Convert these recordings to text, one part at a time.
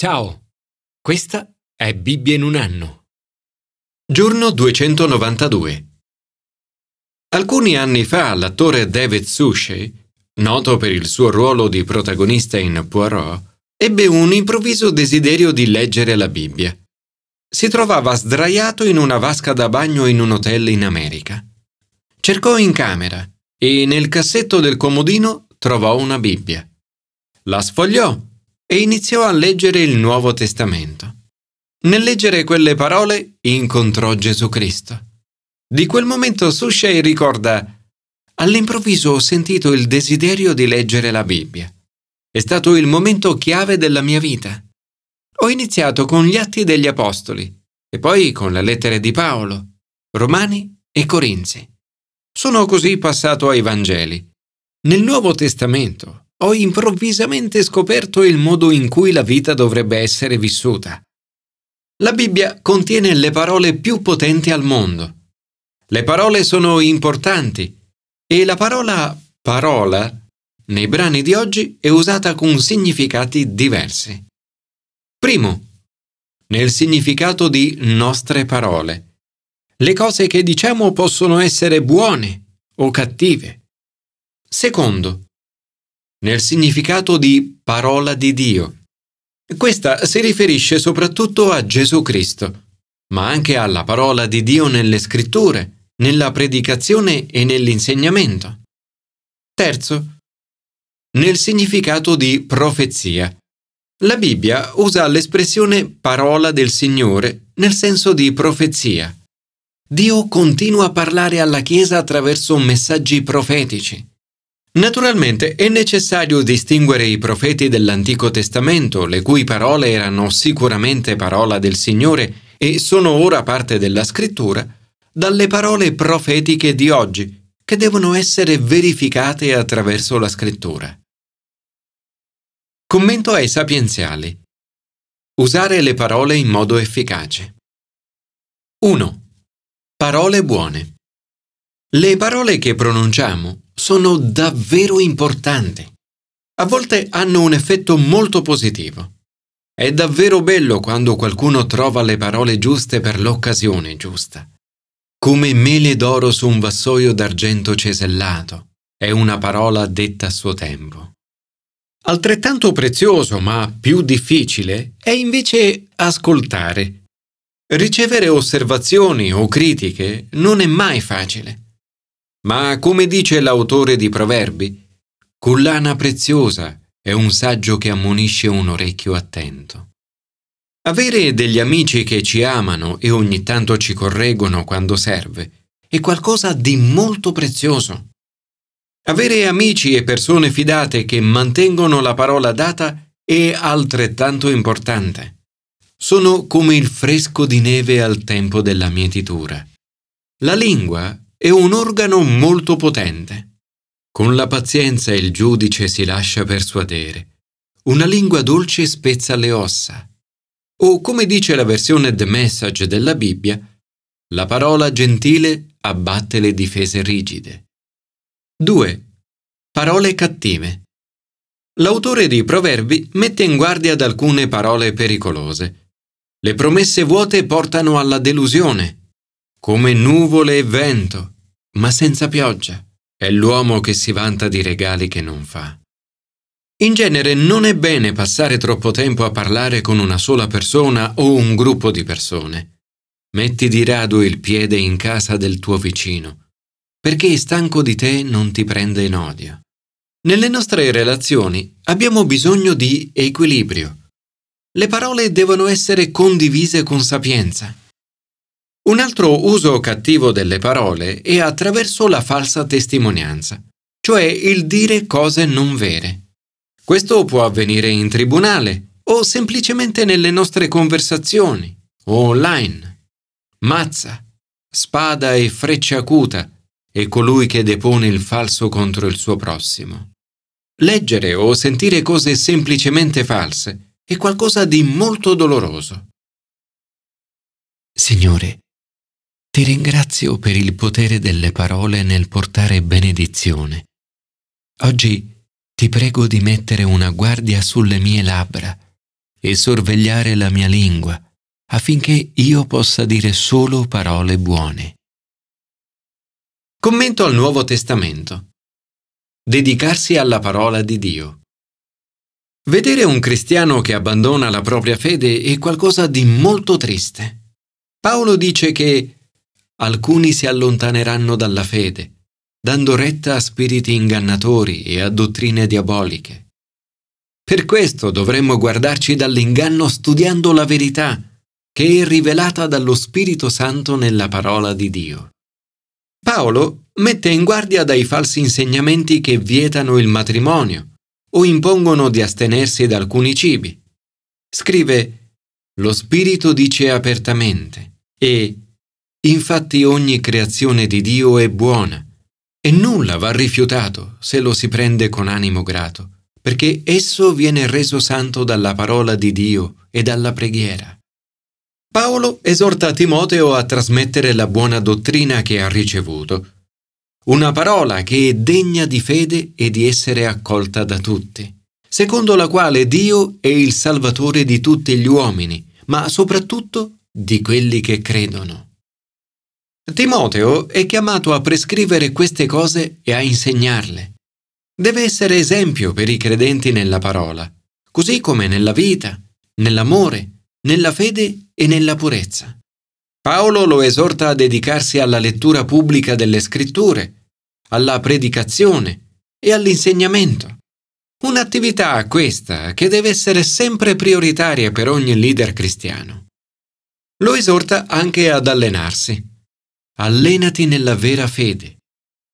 Ciao, questa è Bibbia in un anno. Giorno 292. Alcuni anni fa l'attore David Suchet, noto per il suo ruolo di protagonista in Poirot, ebbe un improvviso desiderio di leggere la Bibbia. Si trovava sdraiato in una vasca da bagno in un hotel in America. Cercò in camera e nel cassetto del comodino trovò una Bibbia. La sfogliò e iniziò a leggere il Nuovo Testamento. Nel leggere quelle parole incontrò Gesù Cristo. Di quel momento Sushei ricorda All'improvviso ho sentito il desiderio di leggere la Bibbia. È stato il momento chiave della mia vita. Ho iniziato con gli Atti degli Apostoli e poi con le lettere di Paolo, Romani e Corinzi. Sono così passato ai Vangeli. Nel Nuovo Testamento ho improvvisamente scoperto il modo in cui la vita dovrebbe essere vissuta. La Bibbia contiene le parole più potenti al mondo. Le parole sono importanti e la parola parola nei brani di oggi è usata con significati diversi. Primo, nel significato di nostre parole. Le cose che diciamo possono essere buone o cattive. Secondo, nel significato di parola di Dio. Questa si riferisce soprattutto a Gesù Cristo, ma anche alla parola di Dio nelle scritture, nella predicazione e nell'insegnamento. Terzo, nel significato di profezia. La Bibbia usa l'espressione parola del Signore nel senso di profezia. Dio continua a parlare alla Chiesa attraverso messaggi profetici. Naturalmente è necessario distinguere i profeti dell'Antico Testamento, le cui parole erano sicuramente parola del Signore e sono ora parte della scrittura, dalle parole profetiche di oggi, che devono essere verificate attraverso la scrittura. Commento ai sapienziali. Usare le parole in modo efficace. 1. Parole buone. Le parole che pronunciamo sono davvero importanti. A volte hanno un effetto molto positivo. È davvero bello quando qualcuno trova le parole giuste per l'occasione giusta. Come mele d'oro su un vassoio d'argento cesellato. È una parola detta a suo tempo. Altrettanto prezioso, ma più difficile, è invece ascoltare. Ricevere osservazioni o critiche non è mai facile. Ma come dice l'autore di Proverbi, collana preziosa è un saggio che ammonisce un orecchio attento. Avere degli amici che ci amano e ogni tanto ci correggono quando serve è qualcosa di molto prezioso. Avere amici e persone fidate che mantengono la parola data è altrettanto importante. Sono come il fresco di neve al tempo della mietitura. La lingua è un organo molto potente. Con la pazienza il giudice si lascia persuadere. Una lingua dolce spezza le ossa. O come dice la versione The Message della Bibbia, la parola gentile abbatte le difese rigide. 2. Parole cattive. L'autore di Proverbi mette in guardia ad alcune parole pericolose. Le promesse vuote portano alla delusione come nuvole e vento, ma senza pioggia. È l'uomo che si vanta di regali che non fa. In genere non è bene passare troppo tempo a parlare con una sola persona o un gruppo di persone. Metti di rado il piede in casa del tuo vicino, perché stanco di te non ti prende in odio. Nelle nostre relazioni abbiamo bisogno di equilibrio. Le parole devono essere condivise con sapienza. Un altro uso cattivo delle parole è attraverso la falsa testimonianza, cioè il dire cose non vere. Questo può avvenire in tribunale o semplicemente nelle nostre conversazioni o online. Mazza, spada e freccia acuta è colui che depone il falso contro il suo prossimo. Leggere o sentire cose semplicemente false è qualcosa di molto doloroso. Signore, ti ringrazio per il potere delle parole nel portare benedizione. Oggi ti prego di mettere una guardia sulle mie labbra, e sorvegliare la mia lingua, affinché io possa dire solo parole buone. Commento al Nuovo Testamento. Dedicarsi alla parola di Dio. Vedere un cristiano che abbandona la propria fede è qualcosa di molto triste. Paolo dice che alcuni si allontaneranno dalla fede, dando retta a spiriti ingannatori e a dottrine diaboliche. Per questo dovremmo guardarci dall'inganno studiando la verità, che è rivelata dallo Spirito Santo nella parola di Dio. Paolo mette in guardia dai falsi insegnamenti che vietano il matrimonio o impongono di astenersi da alcuni cibi. Scrive Lo Spirito dice apertamente e infatti ogni creazione di Dio è buona e nulla va rifiutato se lo si prende con animo grato, perché esso viene reso santo dalla parola di Dio e dalla preghiera. Paolo esorta Timoteo a trasmettere la buona dottrina che ha ricevuto, una parola che è degna di fede e di essere accolta da tutti, secondo la quale Dio è il Salvatore di tutti gli uomini, ma soprattutto di quelli che credono. Timoteo è chiamato a prescrivere queste cose e a insegnarle. Deve essere esempio per i credenti nella parola, così come nella vita, nell'amore, nella fede e nella purezza. Paolo lo esorta a dedicarsi alla lettura pubblica delle scritture, alla predicazione e all'insegnamento. Un'attività questa che deve essere sempre prioritaria per ogni leader cristiano. Lo esorta anche ad allenarsi. Allenati nella vera fede.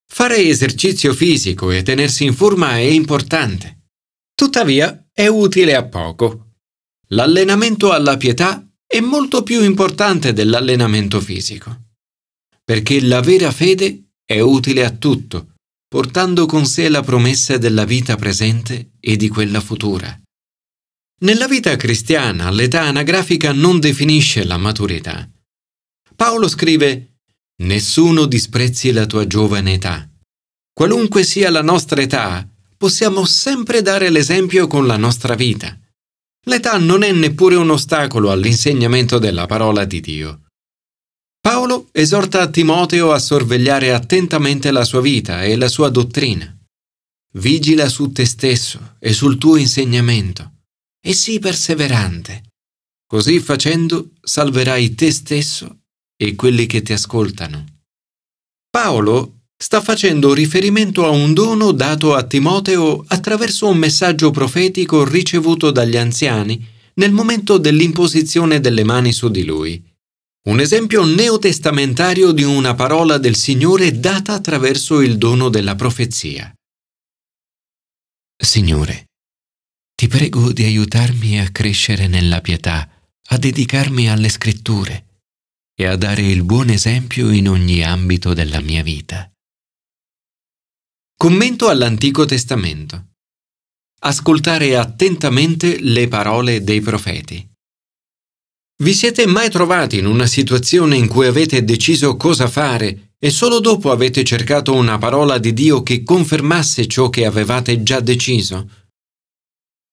Fare esercizio fisico e tenersi in forma è importante. Tuttavia è utile a poco. L'allenamento alla pietà è molto più importante dell'allenamento fisico, perché la vera fede è utile a tutto, portando con sé la promessa della vita presente e di quella futura. Nella vita cristiana l'età anagrafica non definisce la maturità. Paolo scrive Nessuno disprezzi la tua giovane età. Qualunque sia la nostra età, possiamo sempre dare l'esempio con la nostra vita. L'età non è neppure un ostacolo all'insegnamento della parola di Dio. Paolo esorta Timoteo a sorvegliare attentamente la sua vita e la sua dottrina. Vigila su te stesso e sul tuo insegnamento e sii perseverante. Così facendo salverai te stesso e quelli che ti ascoltano. Paolo sta facendo riferimento a un dono dato a Timoteo attraverso un messaggio profetico ricevuto dagli anziani nel momento dell'imposizione delle mani su di lui. Un esempio neotestamentario di una parola del Signore data attraverso il dono della profezia. Signore, ti prego di aiutarmi a crescere nella pietà, a dedicarmi alle scritture e a dare il buon esempio in ogni ambito della mia vita. Commento all'Antico Testamento. Ascoltare attentamente le parole dei profeti. Vi siete mai trovati in una situazione in cui avete deciso cosa fare e solo dopo avete cercato una parola di Dio che confermasse ciò che avevate già deciso?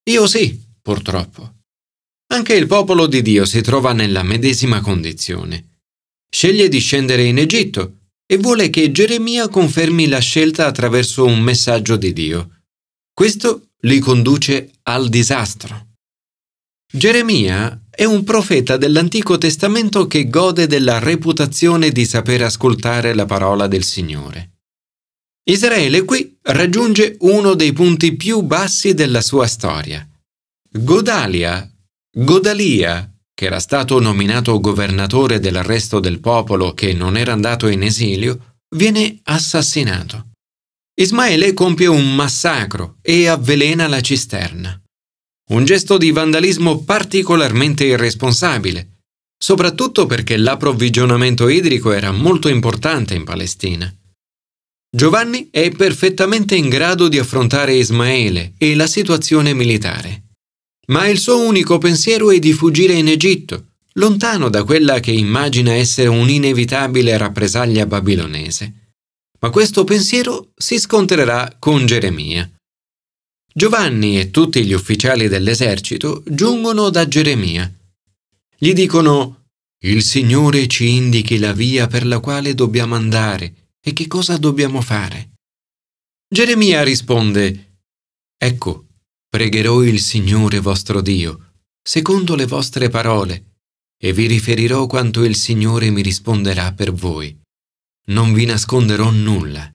Io sì, purtroppo. Anche il popolo di Dio si trova nella medesima condizione. Sceglie di scendere in Egitto e vuole che Geremia confermi la scelta attraverso un messaggio di Dio. Questo li conduce al disastro. Geremia è un profeta dell'Antico Testamento che gode della reputazione di saper ascoltare la parola del Signore. Israele qui raggiunge uno dei punti più bassi della sua storia. Godalia, Godalia, che era stato nominato governatore del resto del popolo che non era andato in esilio, viene assassinato. Ismaele compie un massacro e avvelena la cisterna. Un gesto di vandalismo particolarmente irresponsabile, soprattutto perché l'approvvigionamento idrico era molto importante in Palestina. Giovanni è perfettamente in grado di affrontare Ismaele e la situazione militare ma il suo unico pensiero è di fuggire in Egitto, lontano da quella che immagina essere un'inevitabile rappresaglia babilonese. Ma questo pensiero si scontrerà con Geremia. Giovanni e tutti gli ufficiali dell'esercito giungono da Geremia. Gli dicono Il Signore ci indichi la via per la quale dobbiamo andare e che cosa dobbiamo fare. Geremia risponde Ecco, pregherò il Signore vostro Dio, secondo le vostre parole, e vi riferirò quanto il Signore mi risponderà per voi. Non vi nasconderò nulla.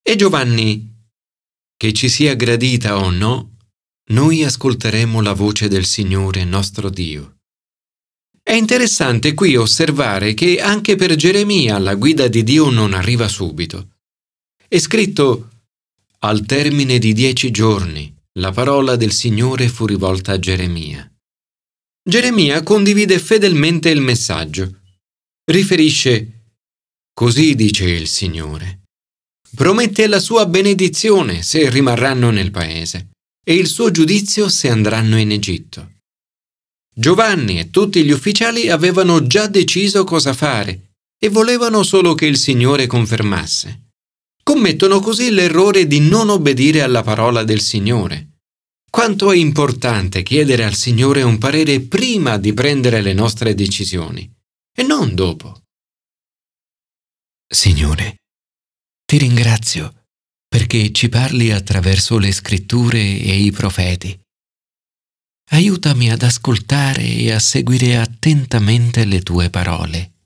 E Giovanni che ci sia gradita o no, noi ascolteremo la voce del Signore nostro Dio. È interessante qui osservare che anche per Geremia la guida di Dio non arriva subito. È scritto al termine di dieci giorni la parola del Signore fu rivolta a Geremia. Geremia condivide fedelmente il messaggio. Riferisce Così dice il Signore promette la sua benedizione se rimarranno nel paese e il suo giudizio se andranno in Egitto. Giovanni e tutti gli ufficiali avevano già deciso cosa fare e volevano solo che il Signore confermasse. Commettono così l'errore di non obbedire alla parola del Signore. Quanto è importante chiedere al Signore un parere prima di prendere le nostre decisioni e non dopo. Signore, ti ringrazio perché ci parli attraverso le scritture e i profeti. Aiutami ad ascoltare e a seguire attentamente le tue parole.